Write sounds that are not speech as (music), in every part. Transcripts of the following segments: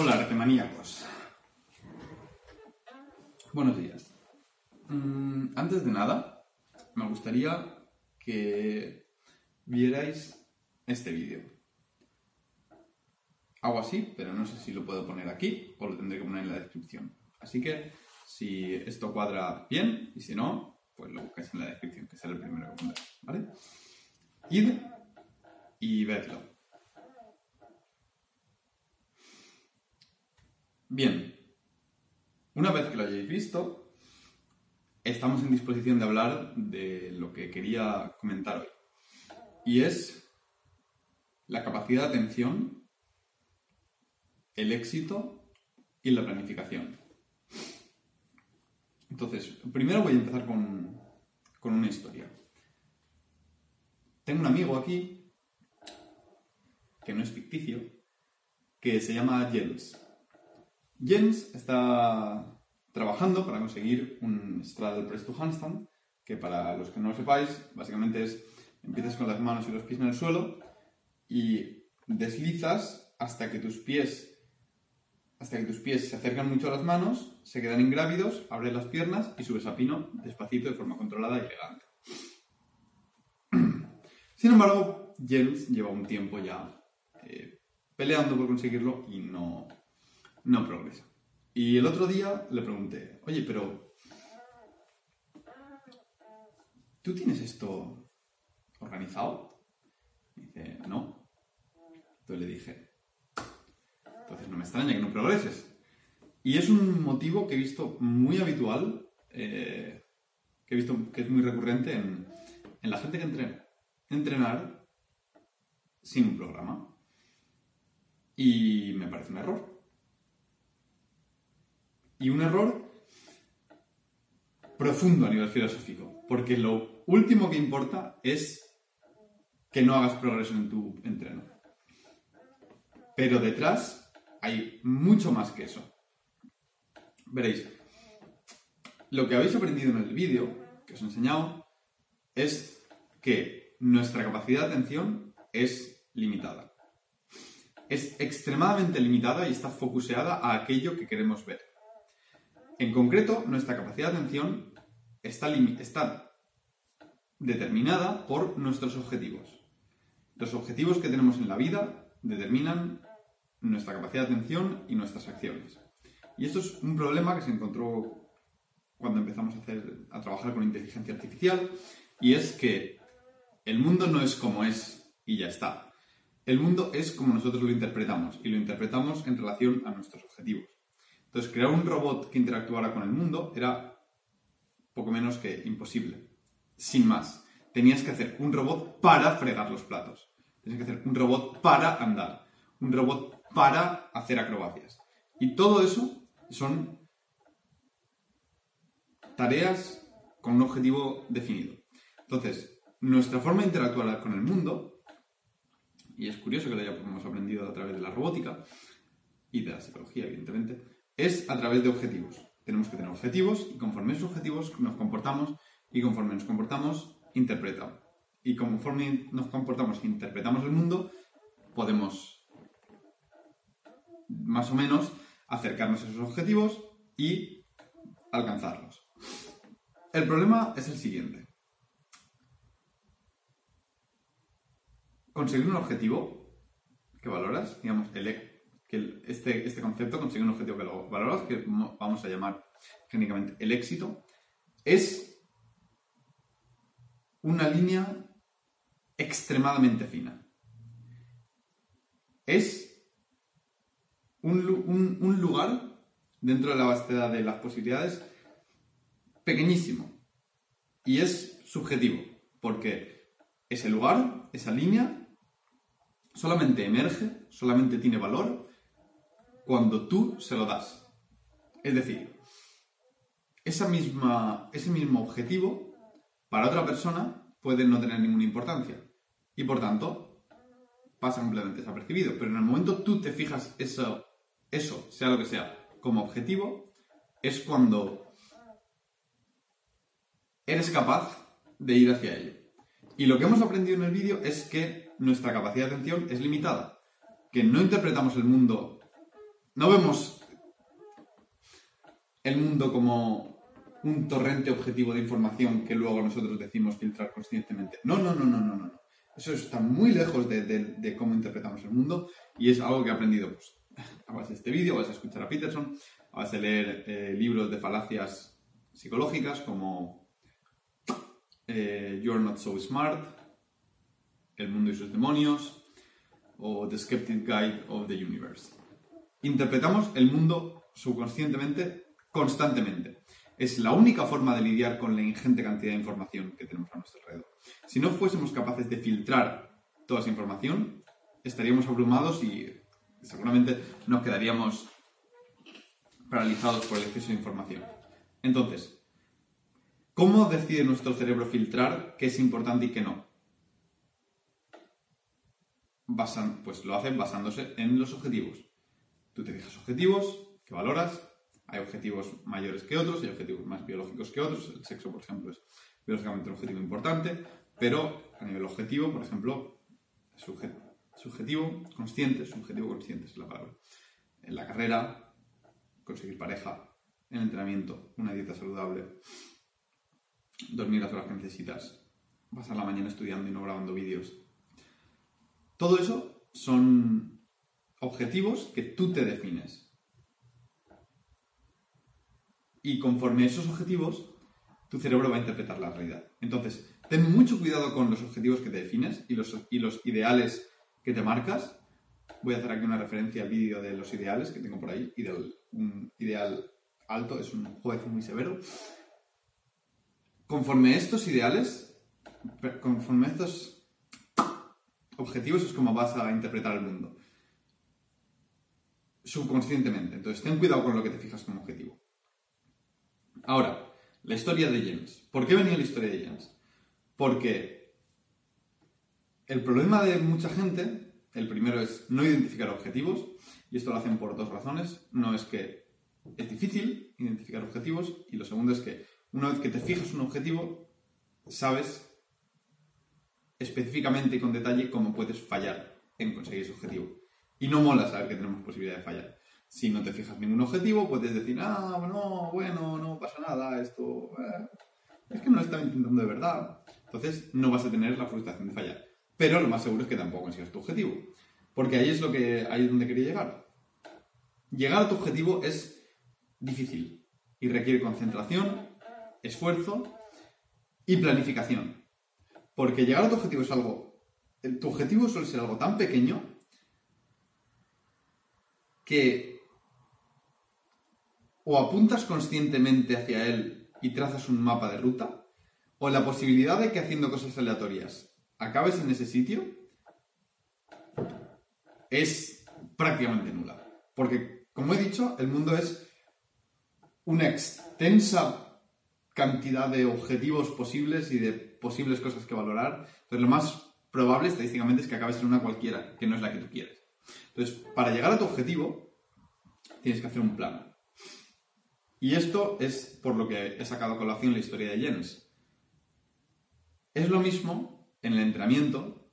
Hola, artemaníacos. Buenos días. Mm, antes de nada, me gustaría que vierais este vídeo. Hago así, pero no sé si lo puedo poner aquí o lo tendré que poner en la descripción. Así que, si esto cuadra bien, y si no, pues lo buscáis en la descripción, que será el primero que pondré, ¿vale? Id y vedlo. Bien, una vez que lo hayáis visto, estamos en disposición de hablar de lo que quería comentar hoy. Y es la capacidad de atención, el éxito y la planificación. Entonces, primero voy a empezar con, con una historia. Tengo un amigo aquí, que no es ficticio, que se llama Jens. Jens está trabajando para conseguir un straddle press to handstand, que para los que no lo sepáis, básicamente es empiezas con las manos y los pies en el suelo y deslizas hasta que tus pies hasta que tus pies se acercan mucho a las manos, se quedan ingrávidos, abres las piernas y subes a pino despacito de forma controlada y elegante. (clears throat) Sin embargo, Jens lleva un tiempo ya eh, peleando por conseguirlo y no, no progresa. Y el otro día le pregunté, oye, pero ¿tú tienes esto organizado? Y dice, no. Entonces le dije, entonces no me extraña que no progreses. Y es un motivo que he visto muy habitual, eh, que he visto que es muy recurrente en, en la gente que entrena. Entrenar sin un programa. Y me parece un error. Y un error profundo a nivel filosófico, porque lo último que importa es que no hagas progreso en tu entreno. Pero detrás hay mucho más que eso. Veréis, lo que habéis aprendido en el vídeo que os he enseñado es que nuestra capacidad de atención es limitada. Es extremadamente limitada y está focuseada a aquello que queremos ver. En concreto, nuestra capacidad de atención está, determinada por nuestros objetivos. Los objetivos que tenemos en la vida determinan nuestra capacidad de atención y nuestras acciones. Y esto es un problema que se encontró cuando empezamos a, a trabajar con inteligencia artificial, y es que el mundo no es como es y ya está. El mundo es como nosotros lo interpretamos, y lo interpretamos en relación a nuestros objetivos. Entonces, crear un robot que interactuara con el mundo era poco menos que imposible. Sin más, tenías que hacer un robot para fregar los platos. Tenías que hacer un robot para andar. Un robot para hacer acrobacias. Y todo eso son tareas con un objetivo definido. Entonces, nuestra forma de interactuar con el mundo, y es curioso que lo hayamos aprendido a través de la robótica y de la psicología, evidentemente, es a través de objetivos. Tenemos que tener objetivos y conforme esos objetivos nos comportamos y conforme nos comportamos, interpretamos. Y conforme nos comportamos e interpretamos el mundo, podemos más o menos acercarnos a esos objetivos y alcanzarlos. El problema es el siguiente. Conseguir un objetivo que valoras, digamos, el, que este, este concepto, conseguir un objetivo que lo valoras, que vamos a llamar técnicamente el éxito, es una línea extremadamente fina. Es un, un, lugar dentro de la vastedad de las posibilidades pequeñísimo. Y es subjetivo, porque ese lugar, esa línea, solamente emerge, solamente tiene valor cuando tú se lo das. Es decir, esa misma, ese mismo objetivo para otra persona puede no tener ninguna importancia y por tanto pasa completamente desapercibido. Pero en el momento tú te fijas eso, eso, sea lo que sea, como objetivo, es cuando eres capaz de ir hacia ello. Y lo que hemos aprendido en el vídeo es que nuestra capacidad de atención es limitada, que no interpretamos el mundo no vemos el mundo como un torrente objetivo de información que luego nosotros decimos filtrar conscientemente. No, no, no, no, no, no. Eso está muy lejos de, cómo interpretamos el mundo y es algo que he aprendido pues, a de este vídeo, a base de escuchar a Peterson, a base de leer eh, libros de falacias psicológicas como eh, You're Not So Smart, El mundo y sus demonios o The Skeptic Guide of the Universe. Interpretamos el mundo subconscientemente constantemente. Es la única forma de lidiar con la ingente cantidad de información que tenemos a nuestro alrededor. Si no fuésemos capaces de filtrar toda esa información, estaríamos abrumados y seguramente nos quedaríamos paralizados por el exceso de información. Entonces, ¿cómo decide nuestro cerebro filtrar qué es importante y qué no? pues lo hacen basándose en los objetivos. Tú te fijas objetivos que valoras, hay objetivos mayores que otros, hay objetivos más biológicos que otros, el sexo, por ejemplo, es biológicamente un objetivo importante, pero a nivel objetivo, por ejemplo, subjetivo, consciente, subjetivo consciente es la palabra. En la carrera, conseguir pareja, en el entrenamiento, una dieta saludable, dormir las horas que necesitas, pasar la mañana estudiando y no grabando vídeos. Todo eso son objetivos que tú te defines. Y conforme a esos objetivos, tu cerebro va a interpretar la realidad. Entonces, ten mucho cuidado con los objetivos que te defines y los, y los ideales que te marcas. Voy a hacer aquí una referencia al vídeo de los ideales que tengo por ahí. Ideal, un ideal alto es un juez muy severo. Conforme a estos ideales, conforme a estos objetivos es como vas a interpretar el mundo. Subconscientemente. Entonces, ten cuidado con lo que te fijas como objetivo. Ahora, la historia de James. ¿Por qué venía la historia de James? Porque el problema de mucha gente, el primero es no identificar objetivos, y esto lo hacen por dos razones. No es que es difícil identificar objetivos, y lo segundo es que una vez que te fijas un objetivo, sabes específicamente y con detalle cómo puedes fallar en conseguir ese objetivo. Y no mola saber que tenemos posibilidad de fallar. Si no te fijas ningún objetivo, puedes decir, ah, no, bueno, no pasa nada, esto eh, es que no lo estaba intentando de verdad. Entonces no vas a tener la frustración de fallar. Pero lo más seguro es que tampoco consigas tu objetivo. Porque ahí es lo que ahí es donde quería llegar. Llegar a tu objetivo es difícil y requiere concentración, esfuerzo y planificación. Porque llegar a tu objetivo es algo. Tu objetivo suele ser algo tan pequeño que o apuntas conscientemente hacia él y trazas un mapa de ruta, o la posibilidad de que haciendo cosas aleatorias acabes en ese sitio es prácticamente nula. Porque, como he dicho, el mundo es una extensa cantidad de objetivos posibles y de posibles cosas que valorar. Entonces, lo más probable estadísticamente es que acabes en una cualquiera, que no es la que tú quieres. Entonces, para llegar a tu objetivo, tienes que hacer un plan. Y esto es por lo que he sacado a colación la historia de Jens. Es lo mismo en el entrenamiento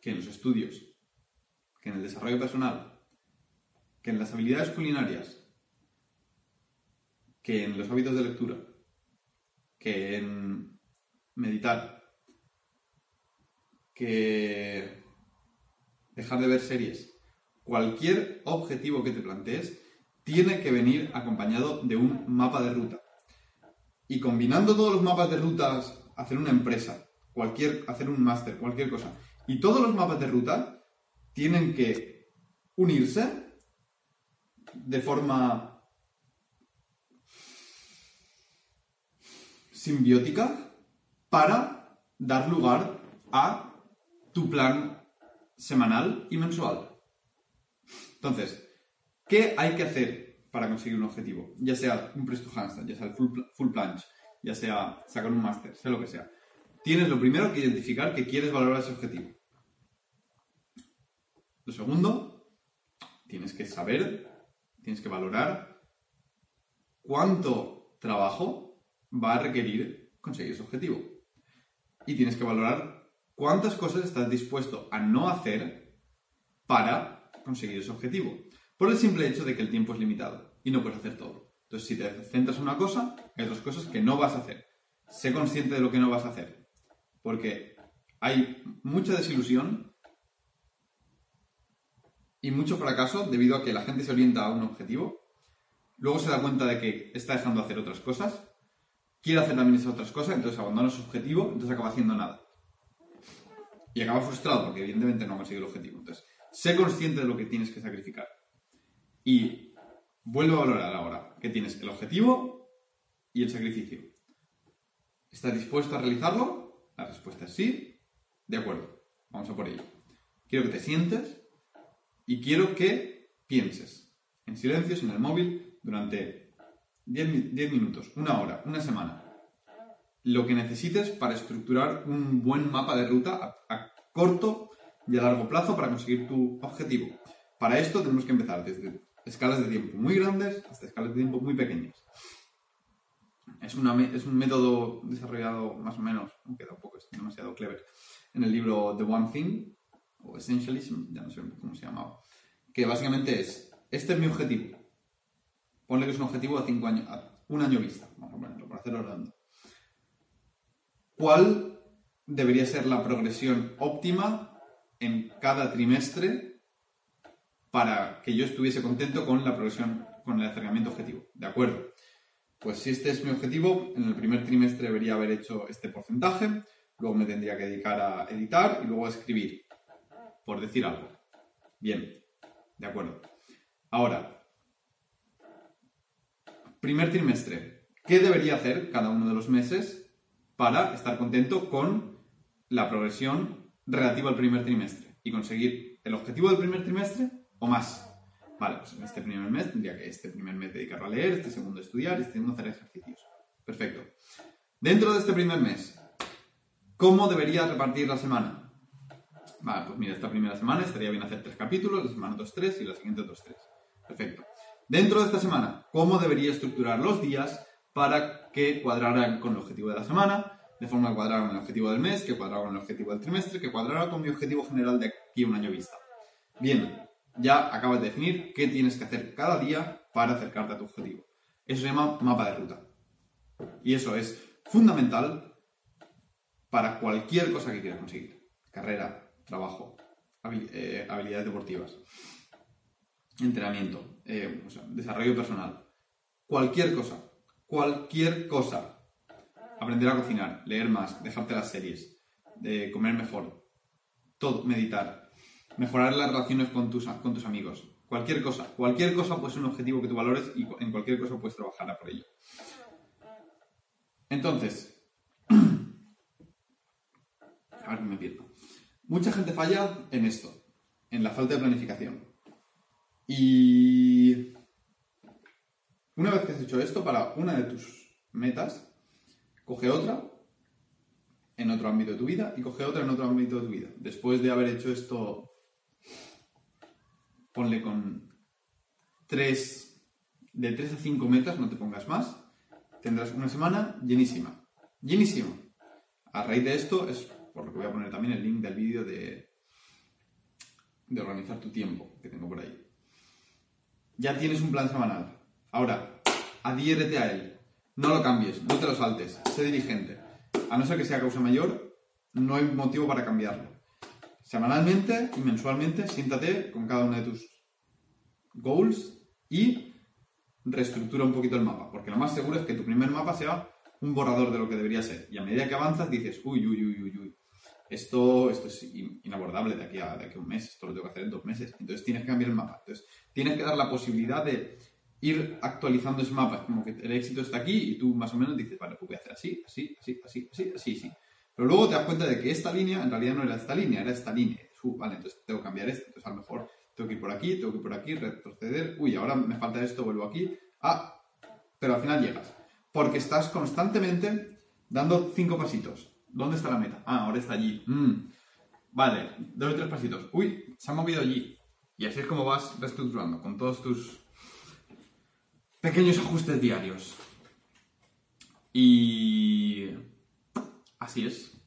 que en los estudios, que en el desarrollo personal, que en las habilidades culinarias, que en los hábitos de lectura, que en meditar, que dejar de ver series. Cualquier objetivo que te plantees tiene que venir acompañado de un mapa de ruta. Y combinando todos los mapas de rutas, hacer una empresa, cualquier, hacer un máster, cualquier cosa. Y todos los mapas de ruta tienen que unirse de forma simbiótica para dar lugar a tu plan semanal y mensual. Entonces, ¿Qué hay que hacer para conseguir un objetivo? Ya sea un presto ya sea el full, full planche, ya sea sacar un máster, sea lo que sea. Tienes lo primero que identificar que quieres valorar ese objetivo. Lo segundo, tienes que saber, tienes que valorar cuánto trabajo va a requerir conseguir ese objetivo. Y tienes que valorar cuántas cosas estás dispuesto a no hacer para conseguir ese objetivo. Por el simple hecho de que el tiempo es limitado y no puedes hacer todo. Entonces, si te centras en una cosa, hay otras cosas que no vas a hacer. Sé consciente de lo que no vas a hacer. Porque hay mucha desilusión y mucho fracaso debido a que la gente se orienta a un objetivo, luego se da cuenta de que está dejando de hacer otras cosas, quiere hacer también esas otras cosas, entonces abandona su objetivo, entonces acaba haciendo nada. Y acaba frustrado porque evidentemente no ha conseguido el objetivo. Entonces, sé consciente de lo que tienes que sacrificar. Y vuelve a valorar ahora que tienes el objetivo y el sacrificio. ¿Estás dispuesto a realizarlo? La respuesta es sí. De acuerdo, vamos a por ello. Quiero que te sientes y quiero que pienses en silencio, en el móvil, durante 10, minutos, una hora, una semana. Lo que necesites para estructurar un buen mapa de ruta a corto y a largo plazo para conseguir tu objetivo. Para esto tenemos que empezar desde escalas de tiempo muy grandes hasta escalas de tiempo muy pequeñas. Es, un método desarrollado más o menos, aunque tampoco es demasiado clever, en el libro The One Thing, o Essentialism, ya no sé cómo se llamaba, que básicamente es, este es mi objetivo. Ponle que es un objetivo a, cinco años, a un año vista, vamos a ponerlo, para hacerlo redondo. ¿Cuál debería ser la progresión óptima en cada trimestre para que yo estuviese contento con la progresión, con el acercamiento objetivo. ¿De acuerdo? Pues si este es mi objetivo, en el primer trimestre debería haber hecho este porcentaje, luego me tendría que dedicar a editar y luego a escribir, por decir algo. Bien, de acuerdo. Ahora, primer trimestre, ¿qué debería hacer cada uno de los meses para estar contento con la progresión relativa al primer trimestre y conseguir el objetivo del primer trimestre o más. Vale, pues en este primer mes tendría que este primer mes dedicarlo a leer, este segundo a estudiar, este segundo hacer ejercicios. Perfecto. Dentro de este primer mes, ¿cómo debería repartir la semana? Vale, pues mira, esta primera semana estaría bien hacer tres capítulos, la semana dos tres y la siguiente dos tres. Perfecto. Dentro de esta semana, ¿cómo debería estructurar los días para que cuadraran con el objetivo de la semana, de forma que cuadrara con el objetivo del mes, que cuadrara con el objetivo del trimestre, que cuadrara con mi objetivo general de aquí a un año vista? Bien, ya acabas de definir qué tienes que hacer cada día para acercarte a tu objetivo. Eso se llama mapa de ruta. Y eso es fundamental para cualquier cosa que quieras conseguir. Carrera, trabajo, eh, habilidades deportivas, entrenamiento, eh, desarrollo personal. Cualquier cosa. Cualquier cosa. Aprender a cocinar, leer más, dejarte las series, de comer mejor, todo, meditar, mejorar las relaciones con tus, con tus amigos. Cualquier cosa, cualquier cosa puede ser un objetivo que tú valores y en cualquier cosa puedes trabajar por ello. Entonces, (clears throat) a ver, me pierdo. Mucha gente falla en esto, en la falta de planificación. Y una vez que has hecho esto para una de tus metas, coge otra en otro ámbito de tu vida y coge otra en otro ámbito de tu vida. Después de haber hecho esto ponle con 3, de 3 a 5 metas, no te pongas más, tendrás una semana llenísima. Llenísima. A raíz de esto es por lo que voy a poner también el link del vídeo de, de organizar tu tiempo que tengo por ahí. Ya tienes un plan semanal. Ahora, adhiérete a él. No lo cambies, no te lo saltes. Sé dirigente. A no ser que sea causa mayor, no hay motivo para cambiarlo semanalmente y mensualmente siéntate con cada uno de tus goals y reestructura un poquito el mapa, porque lo más seguro es que tu primer mapa sea un borrador de lo que debería ser. Y a medida que avanzas dices, uy, uy, uy, uy, uy, esto, esto es inabordable de aquí, a, de aquí a un mes, esto lo tengo que hacer en dos meses. Entonces tienes que cambiar el mapa. Entonces tienes que dar la posibilidad de ir actualizando ese mapa. Como que el éxito está aquí y tú más o menos dices, vale, pues voy a hacer así, así, así, así, así, así, así. Pero luego te das cuenta de que esta línea en realidad no era esta línea, era esta línea. Uh, vale, entonces tengo que cambiar esto. Entonces a lo mejor tengo que ir por aquí, tengo que ir por aquí, retroceder. Uy, ahora me falta esto, vuelvo aquí. Ah, pero al final llegas. Porque estás constantemente dando cinco pasitos. ¿Dónde está la meta? Ah, ahora está allí. Mm. Vale, dos o tres pasitos. Uy, se ha movido allí. Y así es como vas reestructurando con todos tus pequeños ajustes diarios. Y así es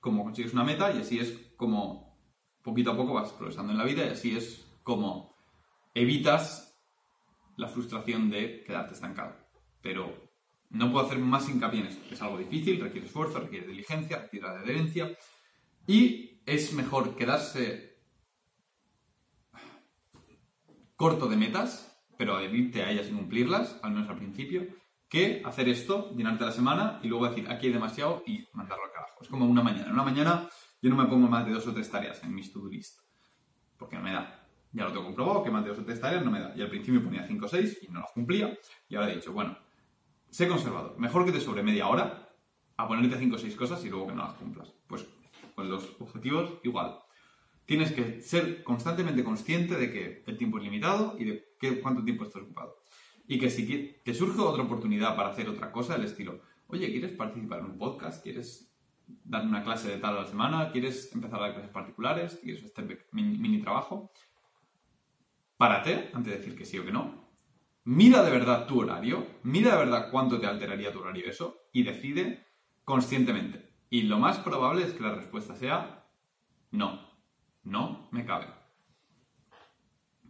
como consigues una meta y así es como poquito a poco vas progresando en la vida y así es como evitas la frustración de quedarte estancado. Pero no puedo hacer más hincapié en esto. Es algo difícil, requiere esfuerzo, requiere diligencia, requiere adherencia. Y es mejor quedarse corto de metas, pero adherirte a ellas y cumplirlas, al menos al principio, que hacer esto, llenarte la semana y luego decir aquí hay demasiado y mandarlo al carajo. Es como una mañana. En una mañana yo no me pongo más de dos o tres tareas en mi to-do list, porque no me da. Ya lo tengo comprobado, que más de dos o tres tareas no me da. Y al principio ponía cinco o seis y no las cumplía. Y ahora he dicho, bueno, sé conservador. Mejor que te sobre media hora a ponerte cinco o seis cosas y luego que no las cumplas. Pues con los objetivos igual. Tienes que ser constantemente consciente de que el tiempo es limitado y de qué, cuánto tiempo estás ocupado. Y que si te surge otra oportunidad para hacer otra cosa, del estilo, oye, ¿quieres participar en un podcast? ¿Quieres dar una clase de tal a la semana? ¿Quieres empezar a dar clases particulares? ¿Quieres este mini, mini trabajo? Párate antes de decir que sí o que no. Mira de verdad tu horario, mira de verdad cuánto te alteraría tu horario eso y decide conscientemente. Y lo más probable es que la respuesta sea no, no me cabe.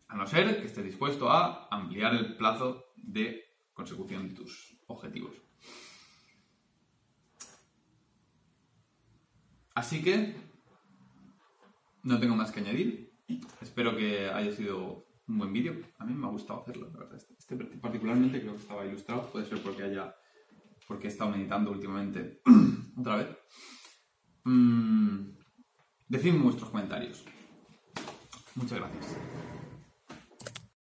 A no ser que estés dispuesto a ampliar el plazo de consecución de tus objetivos. Así que no tengo más que añadir. Espero que haya sido un buen vídeo. A mí me ha gustado hacerlo, la verdad. Este, este particularmente creo que estaba ilustrado. Puede ser porque haya porque he estado meditando últimamente (clears throat) otra vez. Mm, decidme vuestros comentarios. Muchas gracias.